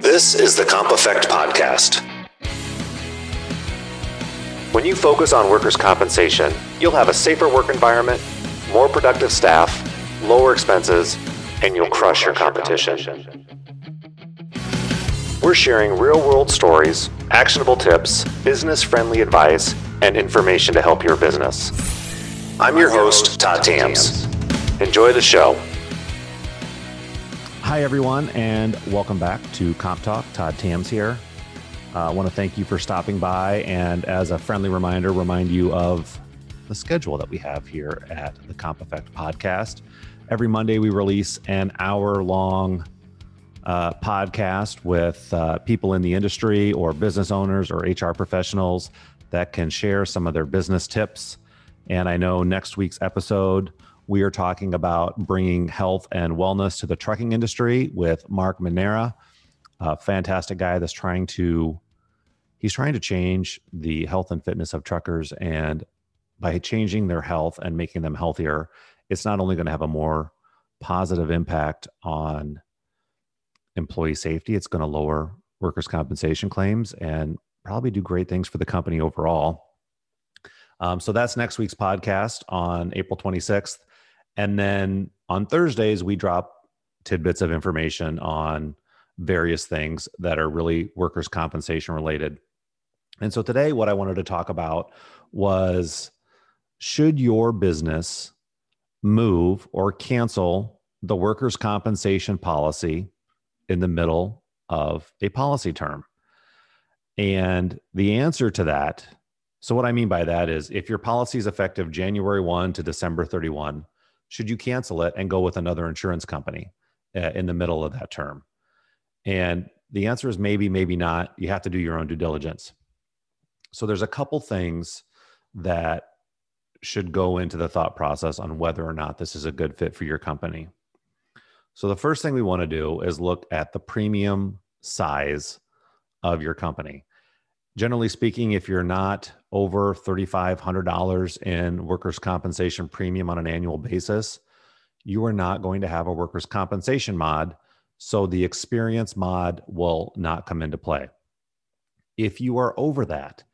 This is the Comp Effect Podcast. When you focus on workers' compensation, you'll have a safer work environment, more productive staff, lower expenses, and you'll crush your competition. We're sharing real world stories, actionable tips, business friendly advice, and information to help your business. I'm your host, Todd Tams. Enjoy the show. Hi, everyone, and welcome back to Comp Talk. Todd Tams here. Uh, I want to thank you for stopping by, and as a friendly reminder, remind you of the schedule that we have here at the Comp Effect podcast. Every Monday, we release an hour long uh, podcast with uh, people in the industry or business owners or HR professionals that can share some of their business tips. And I know next week's episode, we are talking about bringing health and wellness to the trucking industry with Mark Manera, a fantastic guy that's trying to he's trying to change the health and fitness of truckers and by changing their health and making them healthier, it's not only going to have a more positive impact on employee safety, it's going to lower workers' compensation claims and probably do great things for the company overall. Um, so that's next week's podcast on April 26th. And then on Thursdays, we drop tidbits of information on various things that are really workers' compensation related. And so today, what I wanted to talk about was should your business move or cancel the workers' compensation policy in the middle of a policy term? And the answer to that so, what I mean by that is if your policy is effective January 1 to December 31, should you cancel it and go with another insurance company uh, in the middle of that term? And the answer is maybe, maybe not. You have to do your own due diligence. So there's a couple things that should go into the thought process on whether or not this is a good fit for your company. So the first thing we want to do is look at the premium size of your company. Generally speaking, if you're not over $3,500 in workers' compensation premium on an annual basis, you are not going to have a workers' compensation mod. So the experience mod will not come into play. If you are over that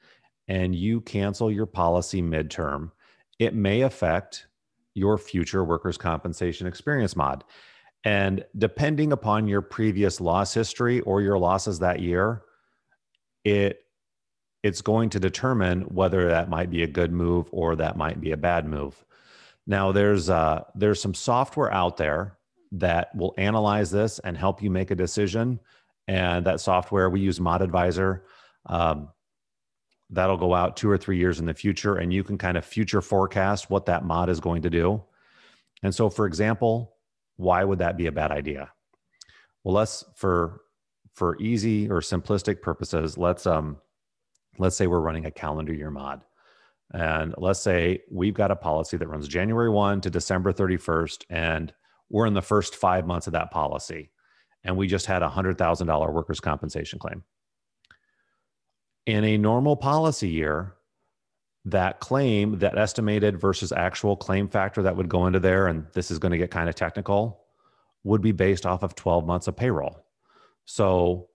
and you cancel your policy midterm, it may affect your future workers' compensation experience mod. And depending upon your previous loss history or your losses that year, it it's going to determine whether that might be a good move or that might be a bad move. Now, there's uh, there's some software out there that will analyze this and help you make a decision. And that software we use Mod Advisor. Um, that'll go out two or three years in the future, and you can kind of future forecast what that mod is going to do. And so, for example, why would that be a bad idea? Well, let's for for easy or simplistic purposes, let's um let's say we're running a calendar year mod. And let's say we've got a policy that runs January 1 to December 31st, and we're in the first five months of that policy. And we just had a $100,000 workers' compensation claim. In a normal policy year, that claim, that estimated versus actual claim factor that would go into there, and this is going to get kind of technical, would be based off of 12 months of payroll. So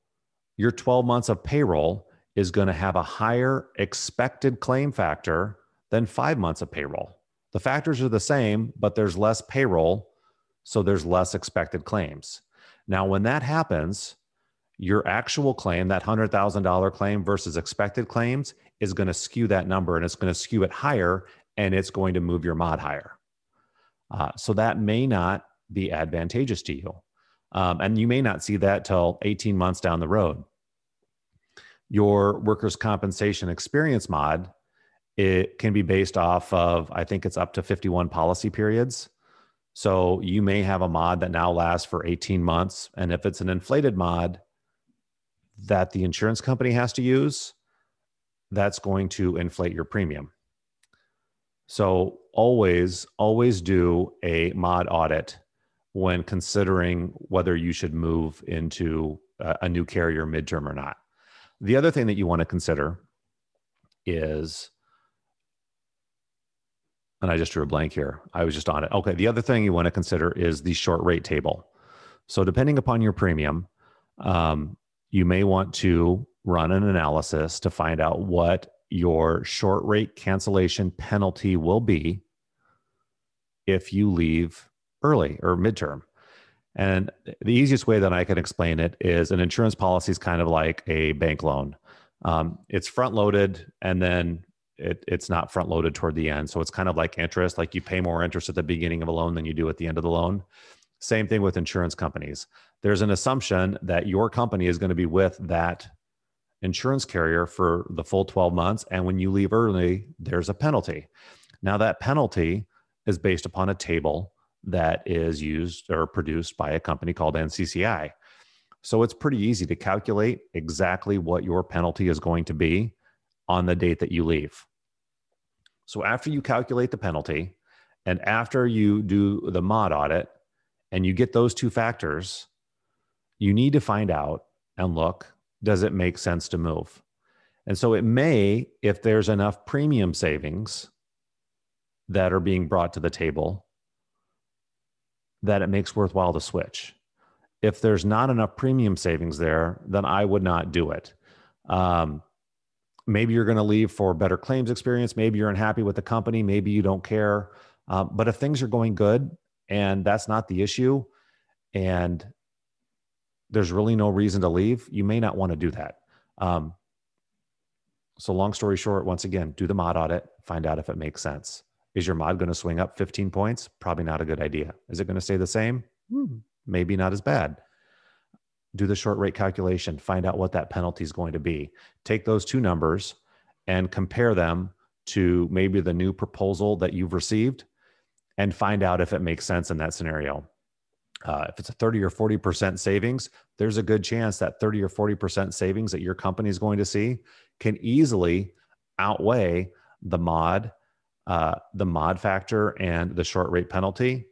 your 12 months of payroll is going to have a higher expected claim factor than five months of payroll. The factors are the same, but there's less payroll, so there's less expected claims. Now, when that happens, your actual claim, that $100,000 claim versus expected claims, is going to skew that number and it's going to skew it higher and it's going to move your mod higher. Uh, so that may not be advantageous to you. Um, and you may not see that till 18 months down the road your workers' compensation experience mod, it can be based off of, I think it's up to 51 policy periods. So you may have a mod that now lasts for 18 months. And if it's an inflated mod that the insurance company has to use, that's going to inflate your premium. So always, always do a mod audit when considering whether you should move into a new carrier midterm or not. The other thing that you want to consider is, and I just drew a blank here. I was just on it. Okay. The other thing you want to consider is the short rate table. So, depending upon your premium, um, you may want to run an analysis to find out what your short rate cancellation penalty will be if you leave early or midterm. And the easiest way that I can explain it is an insurance policy is kind of like a bank loan. Um, it's front loaded and then it, it's not front loaded toward the end. So it's kind of like interest, like you pay more interest at the beginning of a loan than you do at the end of the loan. Same thing with insurance companies. There's an assumption that your company is going to be with that insurance carrier for the full 12 months. And when you leave early, there's a penalty. Now, that penalty is based upon a table that is used or produced by a company called NCCI. So it's pretty easy to calculate exactly what your penalty is going to be on the date that you leave. So after you calculate the penalty and after you do the mod audit and you get those two factors, you need to find out and look does it make sense to move? And so it may, if there's enough premium savings that are being brought to the table, that it makes worthwhile to switch. If there's not enough premium savings there, then I would not do it. Um, maybe you're going to leave for better claims experience. Maybe you're unhappy with the company. Maybe you don't care. Um, but if things are going good and that's not the issue, and there's really no reason to leave, you may not want to do that. Um, so, long story short, once again, do the mod audit, find out if it makes sense. Is your mod going to swing up 15 points? Probably not a good idea. Is it going to stay the same? Hmm, maybe not as bad. Do the short rate calculation, find out what that penalty is going to be. Take those two numbers and compare them to maybe the new proposal that you've received and find out if it makes sense in that scenario. Uh, if it's a 30 or 40% savings, there's a good chance that 30 or 40% savings that your company is going to see can easily outweigh the mod uh, the mod factor and the short rate penalty,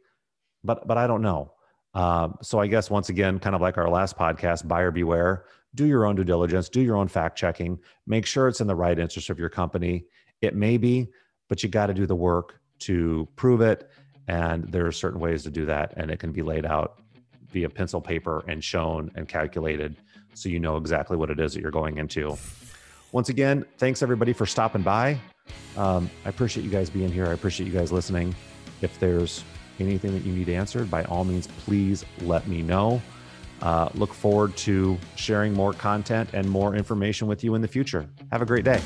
but but I don't know. Uh, so I guess once again, kind of like our last podcast, buyer beware. Do your own due diligence. Do your own fact checking. Make sure it's in the right interest of your company. It may be, but you got to do the work to prove it. And there are certain ways to do that, and it can be laid out via pencil paper and shown and calculated, so you know exactly what it is that you're going into. Once again, thanks everybody for stopping by. Um, I appreciate you guys being here. I appreciate you guys listening. If there's anything that you need answered, by all means, please let me know. Uh, look forward to sharing more content and more information with you in the future. Have a great day.